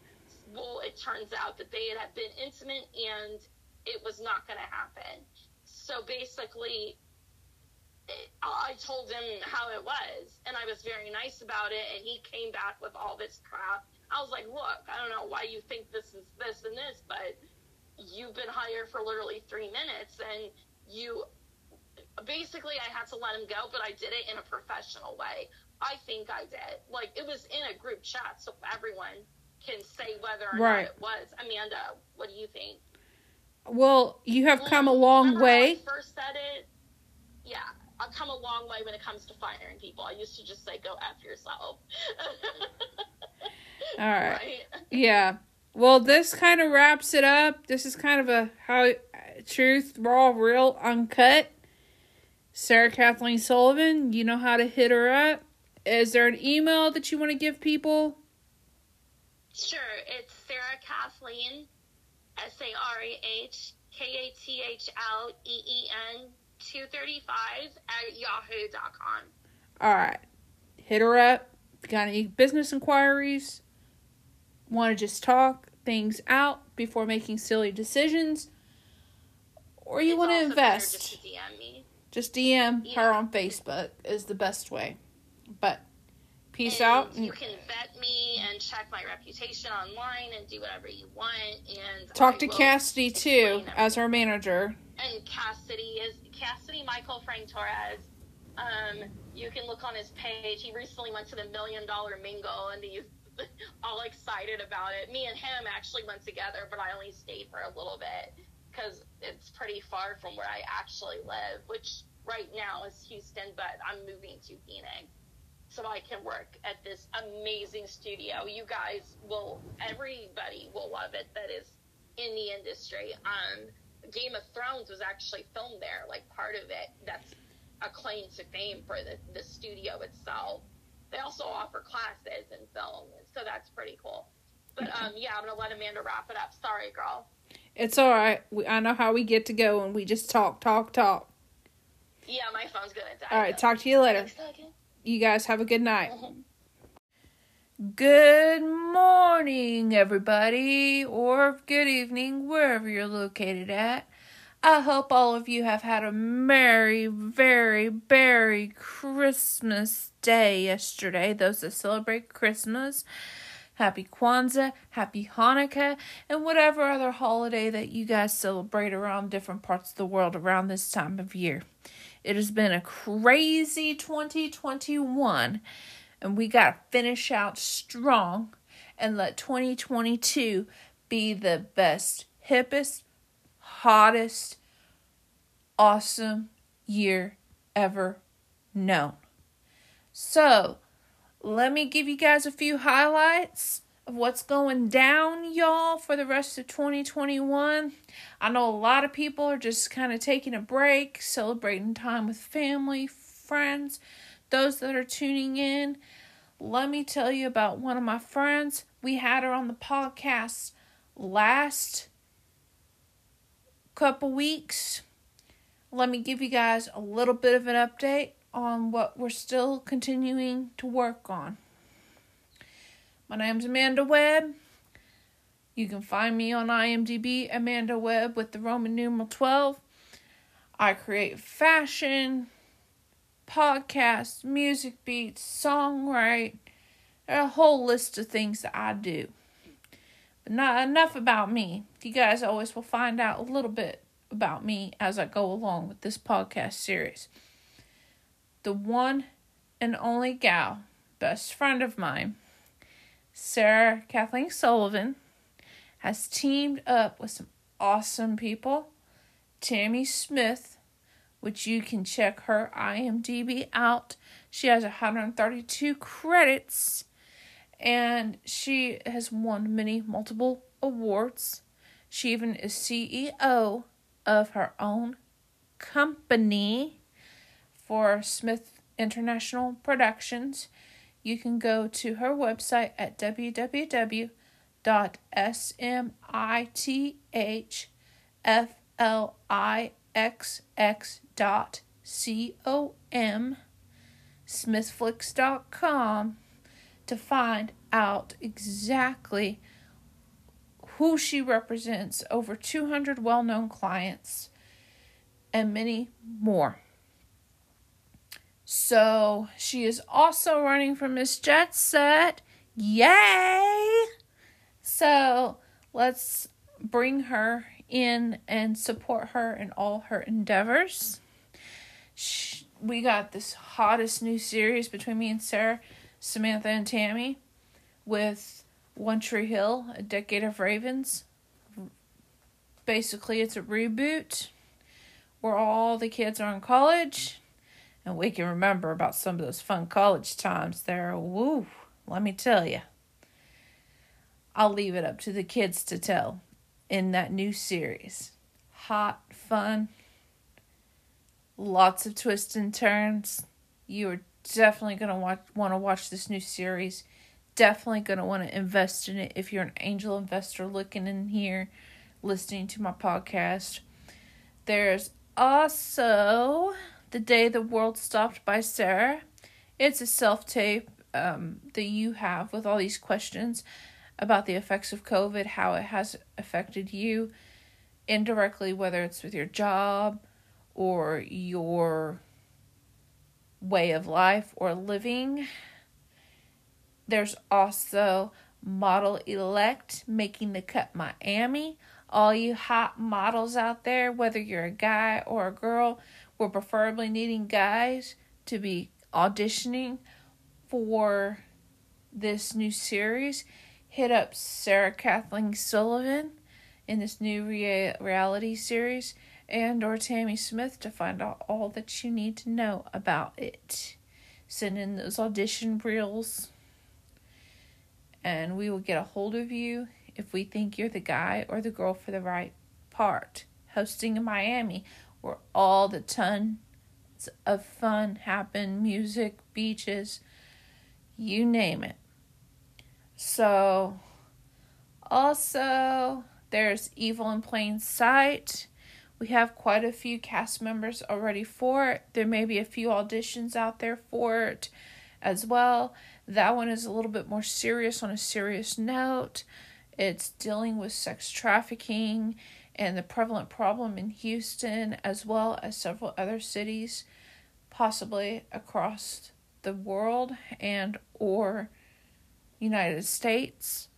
B: Well, it turns out that they had been intimate, and it was not going to happen. So basically, I told him how it was, and I was very nice about it, and he came back with all this crap. I was like, look, I don't know why you think this is this and this, but you've been hired for literally three minutes, and you basically I had to let him go, but I did it in a professional way. I think I did. Like it was in a group chat, so everyone can say whether or
A: Right.
B: not it was. Amanda, what do you think?
A: Well, you have come a long way.
B: I first said it. Yeah, I've come a long way when it comes to firing people. I used to just say, "Go f yourself." [LAUGHS]
A: All right.
B: right.
A: Yeah. Well, this kind of wraps it up. This is kind of a how truth, raw, real, uncut. Sarah Kathleen Sullivan, you know how to hit her up. Is there an email that you want to give people?
B: Sure, it's Sarah Kathleen, S A R A H K A T H L E E N 235 at yahoo.com.
A: All right. Hit her up. Got any business inquiries, want to just talk things out before making silly decisions, or you want to invest.
B: Just DM me.
A: Just DM her on Facebook is the best way. Peace
B: And
A: out.
B: You can vet me and check my reputation online and do whatever you want. And
A: Talk
B: I
A: to Cassidy too as our manager.
B: and Cassidy is Cassidy Michael Frank Torrey. Um, you can look on his page. He recently went to the Million Dollar Mingle, and he's [LAUGHS] all excited about it. Me and him actually went together, but I only stayed for a little bit because it's pretty far from where I actually live, which right now is Houston, but I'm moving to Phoenix so I can work at this amazing studio. You guys will, everybody will love it that is in the industry. Um, Game of Thrones was actually filmed there, like part of it. That's a claim to fame for the, the studio itself. They also offer classes in film, so that's pretty cool. But um, yeah, I'm gonna let Amanda wrap it up. Sorry, girl.
A: It's all right. We, I know how we get to go and we just talk, talk, talk.
B: Yeah, my phone's gonna die.
A: All right.
B: though.
A: Talk to you later. You guys have a good night. Good morning, everybody, or good evening, wherever you're located at. I hope all of you have had a merry, very, very Christmas day yesterday. Those that celebrate Christmas, happy Kwanzaa, happy Hanukkah, and whatever other holiday that you guys celebrate around different parts of the world around this time of year. It has been a crazy 2021 and we got to finish out strong and let 2022 be the best, hippest, hottest, awesome year ever known. So, let me give you guys a few highlights of what's going down, y'all, for the rest of 2021. I know a lot of people are just kind of taking a break, celebrating time with family, friends, those that are tuning in. Let me tell you about one of my friends. We had her on the podcast last couple weeks. Let me give you guys a little bit of an update on what we're still continuing to work on. My name's Amanda Webb. You can find me on IMDb, Amanda Webb with the Roman numeral 12. I create fashion, podcasts, music beats, songwrite, a whole list of things that I do. But not enough about me. You guys always will find out a little bit about me as I go along with this podcast series. The one and only gal best friend of mine, Sarah Kathleen Sullivan, has teamed up with some awesome people. Tammy Smith, which you can check her IMDb out. She has 132 credits and she has won many multiple awards. She even is CEO of her own company for Smith International Productions. You can go to her website at www.smithflix.com, smithflix.com to find out exactly who she represents, over 200 well known clients, and many more. So she is also running for Miss Jet Set. Yay! So let's bring her in and support her in all her endeavors. She, we got this hottest new series between me and Sarah, Samantha, and Tammy with One Tree Hill, A Decade of Ravens. Basically, it's a reboot where all the kids are in college and we can remember about some of those fun college times there. Woo, let me tell you. I'll leave it up to the kids to tell in that new series. Hot, fun, lots of twists and turns. You are definitely going to want to watch this new series definitely going to want to invest in it if you're an angel investor looking in here, listening to my podcast. There's also The Day the World Stopped by Sarah. It's a self tape um, that you have with all these questions about the effects of COVID, how it has affected you indirectly, whether it's with your job or your way of life or living there's also Model Elect making the cut Miami. All you hot models out there, whether you're a guy or a girl, we're preferably needing guys to be auditioning for this new series. Hit up Sarah Kathleen Sullivan in this new rea- reality series and or Tammy Smith to find out all that you need to know about it. Send in those audition reels and we will get a hold of you if we think you're the guy or the girl for the right part. Hosting in Miami, where all the tons of fun happen music, beaches, you name it. So, also, there's Evil in Plain Sight. We have quite a few cast members already for it. There may be a few auditions out there for it as well. That one is a little bit more serious on a serious note. It's dealing with sex trafficking and the prevalent problem in Houston as well as several other cities possibly across the world and or United States.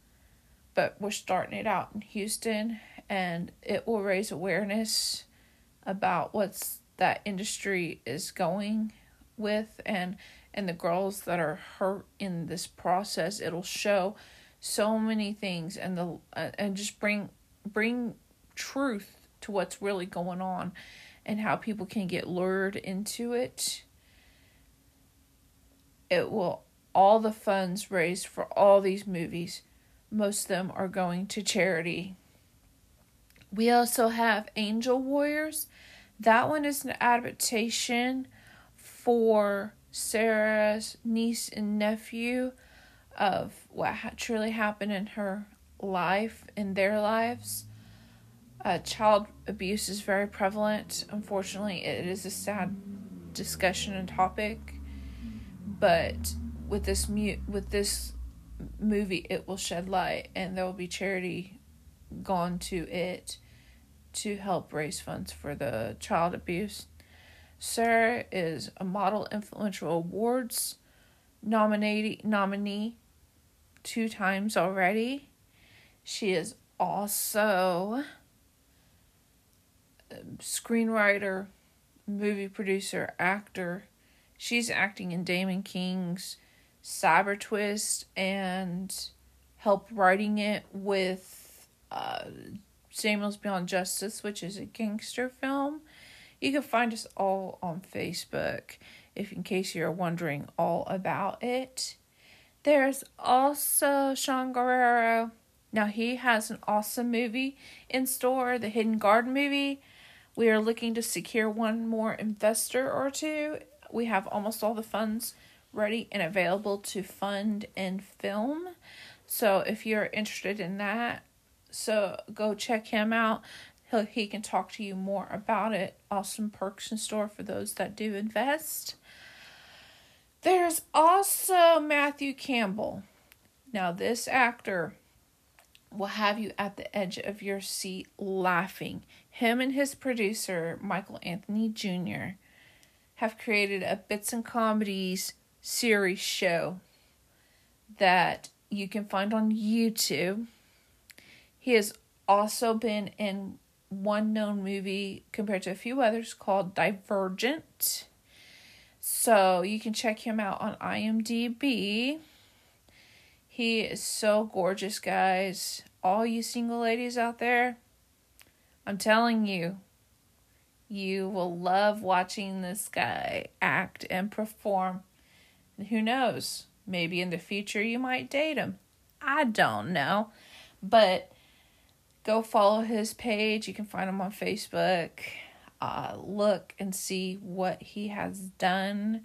A: But we're starting it out in Houston and it will raise awareness about what's that industry is going with and and the girls that are hurt in this process it'll show so many things and the uh, and just bring bring truth to what's really going on and how people can get lured into it it will all the funds raised for all these movies most of them are going to charity we also have angel warriors that one is an adaptation for Sarah's niece and nephew of what ha- truly happened in her life, in their lives. Uh, child abuse is very prevalent. Unfortunately, it is a sad discussion and topic. But with this mu- with this movie, it will shed light, and there will be charity gone to it to help raise funds for the child abuse Sarah is a Model Influential Awards nominee, nominee two times already. She is also screenwriter, movie producer, actor. She's acting in Damon King's Cyber Twist and help writing it with uh, Samuel's Beyond Justice, which is a gangster film. You can find us all on Facebook if in case you're wondering all about it. There's also Sean Guerrero. Now he has an awesome movie in store, the Hidden Garden movie. We are looking to secure one more investor or two. We have almost all the funds ready and available to fund and film. So if you're interested in that, so go check him out. He'll, he can talk to you more about it. Awesome perks in store for those that do invest. There's also Matthew Campbell. Now, this actor will have you at the edge of your seat laughing. Him and his producer, Michael Anthony Jr., have created a bits and comedies series show that you can find on YouTube. He has also been in one known movie compared to a few others called Divergent. So you can check him out on IMDb. He is so gorgeous, guys. All you single ladies out there, I'm telling you, you will love watching this guy act and perform. And who knows? Maybe in the future you might date him. I don't know. But go follow his page. You can find him on Facebook. Uh, look and see what he has done.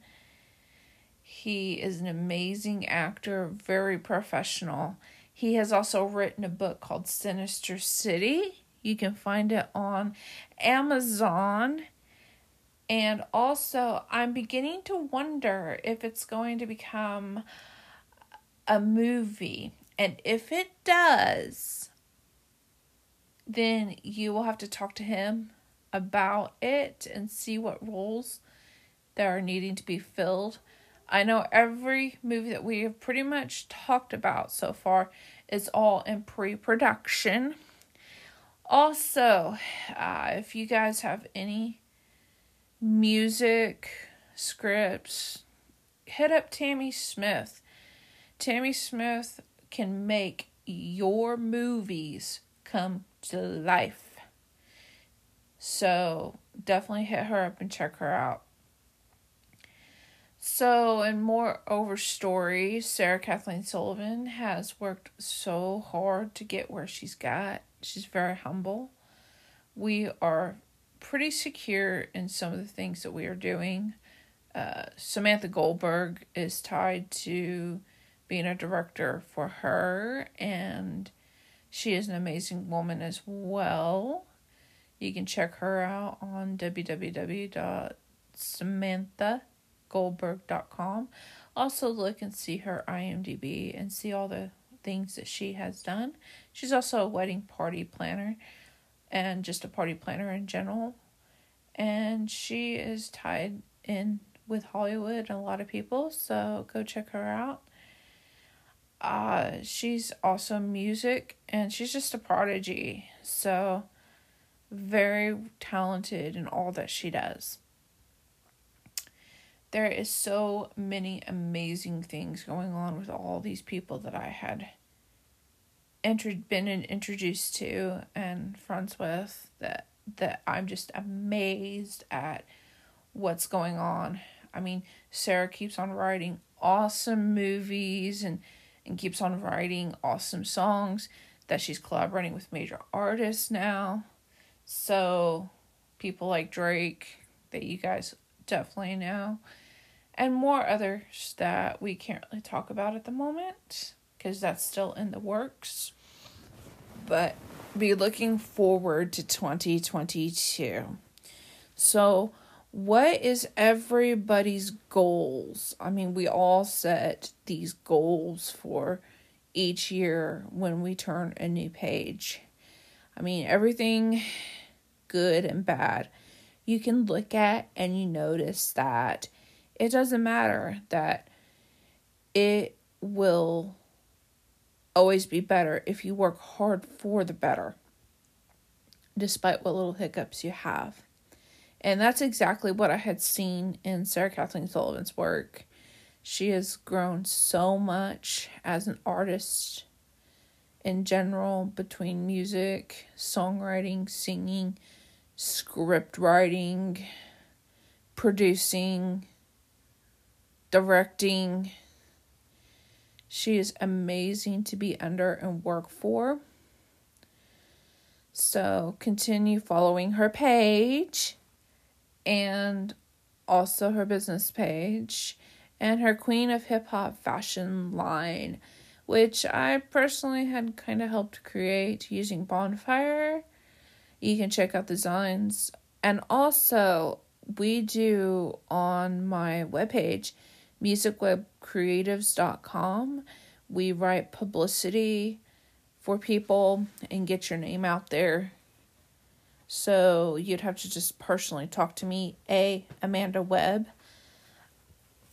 A: He is an amazing actor, very professional. He has also written a book called Sinister City. You can find it on Amazon. And also, I'm beginning to wonder if it's going to become a movie. And if it does, then you will have to talk to him about it and see what roles that are needing to be filled. I know every movie that we have pretty much talked about so far is all in pre production. Also, uh, if you guys have any music scripts, hit up Tammy Smith. Tammy Smith can make your movies come to life. So definitely hit her up and check her out. So, in more over stories, Sarah Kathleen Sullivan has worked so hard to get where she's got. She's very humble. We are pretty secure in some of the things that we are doing. Uh, Samantha Goldberg is tied to being a director for her, and she is an amazing woman as well. You can check her out on www.samanthagoldberg.com. Also, look and see her IMDb and see all the things that she has done. She's also a wedding party planner and just a party planner in general. And she is tied in with Hollywood and a lot of people, so go check her out. Uh, she's also music and she's just a prodigy. So, very talented in all that she does. There is so many amazing things going on with all these people that I had entered, been introduced to and friends with that that I'm just amazed at what's going on. I mean, Sarah keeps on writing awesome movies and and keeps on writing awesome songs that she's collaborating with major artists now. So, people like Drake that you guys definitely know, and more others that we can't really talk about at the moment because that's still in the works. But be looking forward to 2022. So, what is everybody's goals? I mean, we all set these goals for each year when we turn a new page. I mean, everything good and bad you can look at and you notice that it doesn't matter that it will always be better if you work hard for the better, despite what little hiccups you have. And that's exactly what I had seen in Sarah Kathleen Sullivan's work. She has grown so much as an artist in general between music, songwriting, singing, script writing, producing, directing. She is amazing to be under and work for. So continue following her page and also her business page and her Queen of Hip Hop fashion line, which I personally had kind of helped create using Bonfire. You can check out the designs. And also, we do on my webpage, musicwebbcreatives.com, we write publicity for people and get your name out there. So you'd have to just personally talk to me, A, Amanda Webb,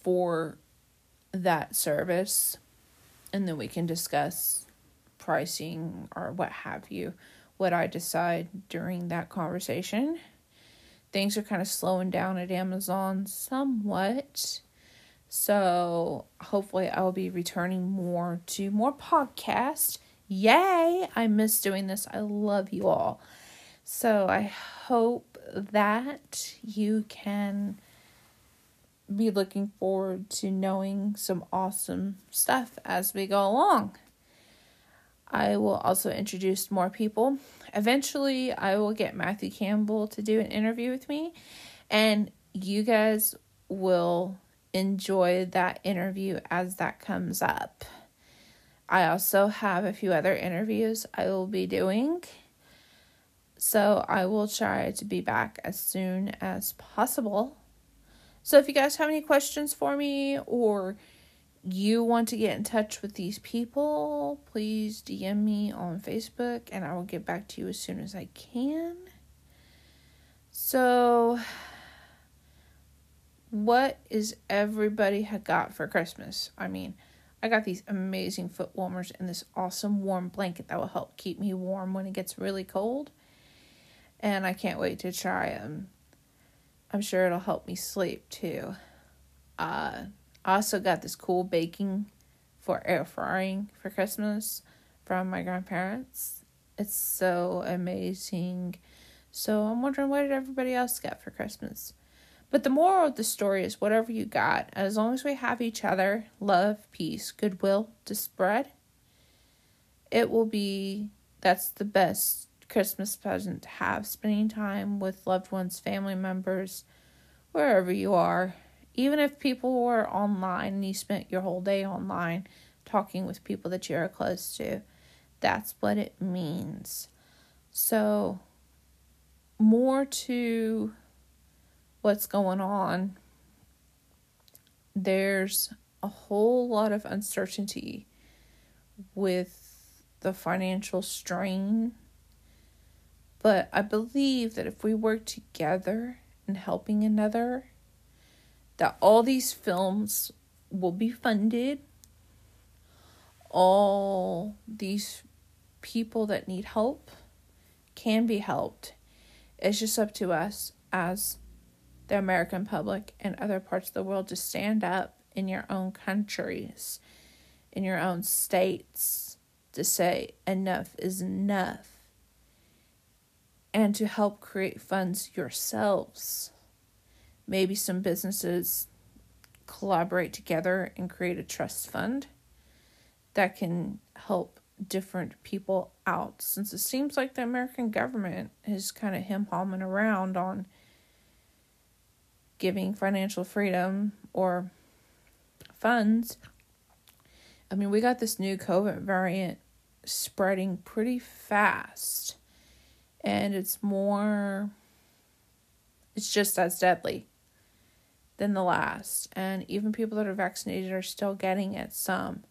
A: for that service. And then we can discuss pricing or what have you, what I decide during that conversation. Things are kind of slowing down at Amazon somewhat. So hopefully I will be returning more to more podcasts Yay! I miss doing this. I love you all. So I hope that you can be looking forward to knowing some awesome stuff as we go along. I will also introduce more people. Eventually, I will get Matthew Campbell to do an interview with me, and you guys will enjoy that interview as that comes up. I also have a few other interviews I will be doing. So I will try to be back as soon as possible. So if you guys have any questions for me or you want to get in touch with these people, please DM me on Facebook and I will get back to you as soon as I can. So, what is everybody had got for Christmas? I mean, I got these amazing foot warmers and this awesome warm blanket that will help keep me warm when it gets really cold. And I can't wait to try them. I'm sure it'll help me sleep too. Uh, I also got this cool baking for air frying for Christmas from my grandparents. It's so amazing. So I'm wondering what did everybody else get for Christmas? But the moral of the story is whatever you got, as long as we have each other, love, peace, goodwill to spread, it will be that's the best Christmas present to have. Spending time with loved ones, family members, wherever you are. Even if people were online and you spent your whole day online talking with people that you are close to, that's what it means. So, more to what's going on, there's a whole lot of uncertainty with the financial strain. But I believe that if we work together in helping another, that all these films will be funded. All these people that need help can be helped. It's just up to us as the American public and other parts of the world to stand up in your own countries, in your own states, to say enough is enough, and to help create funds yourselves. Maybe some businesses collaborate together and create a trust fund that can help different people out since it seems like the American government is kind of him humming around on giving financial freedom or funds. I mean, we got this new COVID variant spreading pretty fast, and it's more, it's just as deadly than the last. And even people that are vaccinated are still getting it, some.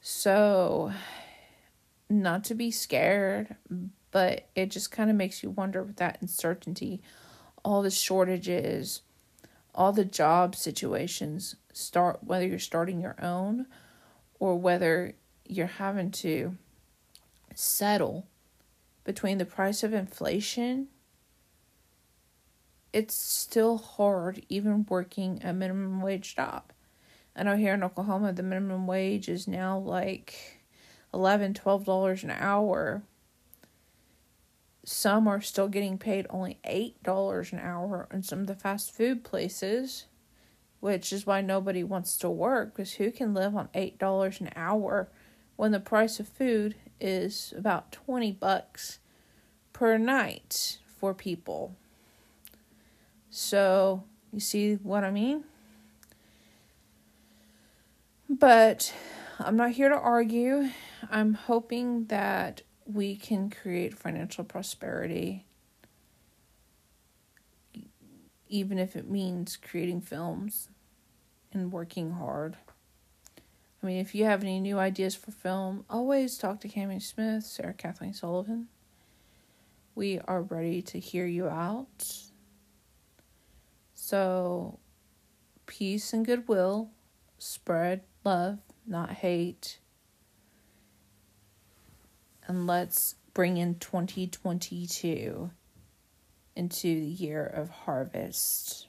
A: So, not to be scared, but it just kind of makes you wonder with that uncertainty all the shortages, all the job situations start whether you're starting your own or whether you're having to settle between the price of inflation it's still hard even working a minimum wage job. I know here in Oklahoma the minimum wage is now like 11 12 dollars an hour some are still getting paid only eight dollars an hour in some of the fast food places which is why nobody wants to work because who can live on eight dollars an hour when the price of food is about 20 bucks per night for people? So you see what i mean? But i'm not here to argue. I'm hoping that we can create financial prosperity even if it means creating films and working hard. I mean, if you have any new ideas for film, always talk to Tammy Smith, Sarah Kathleen Sullivan. We are ready to hear you out. So, peace and goodwill, spread love, not hate. And let's bring in 2022 into the year of harvest.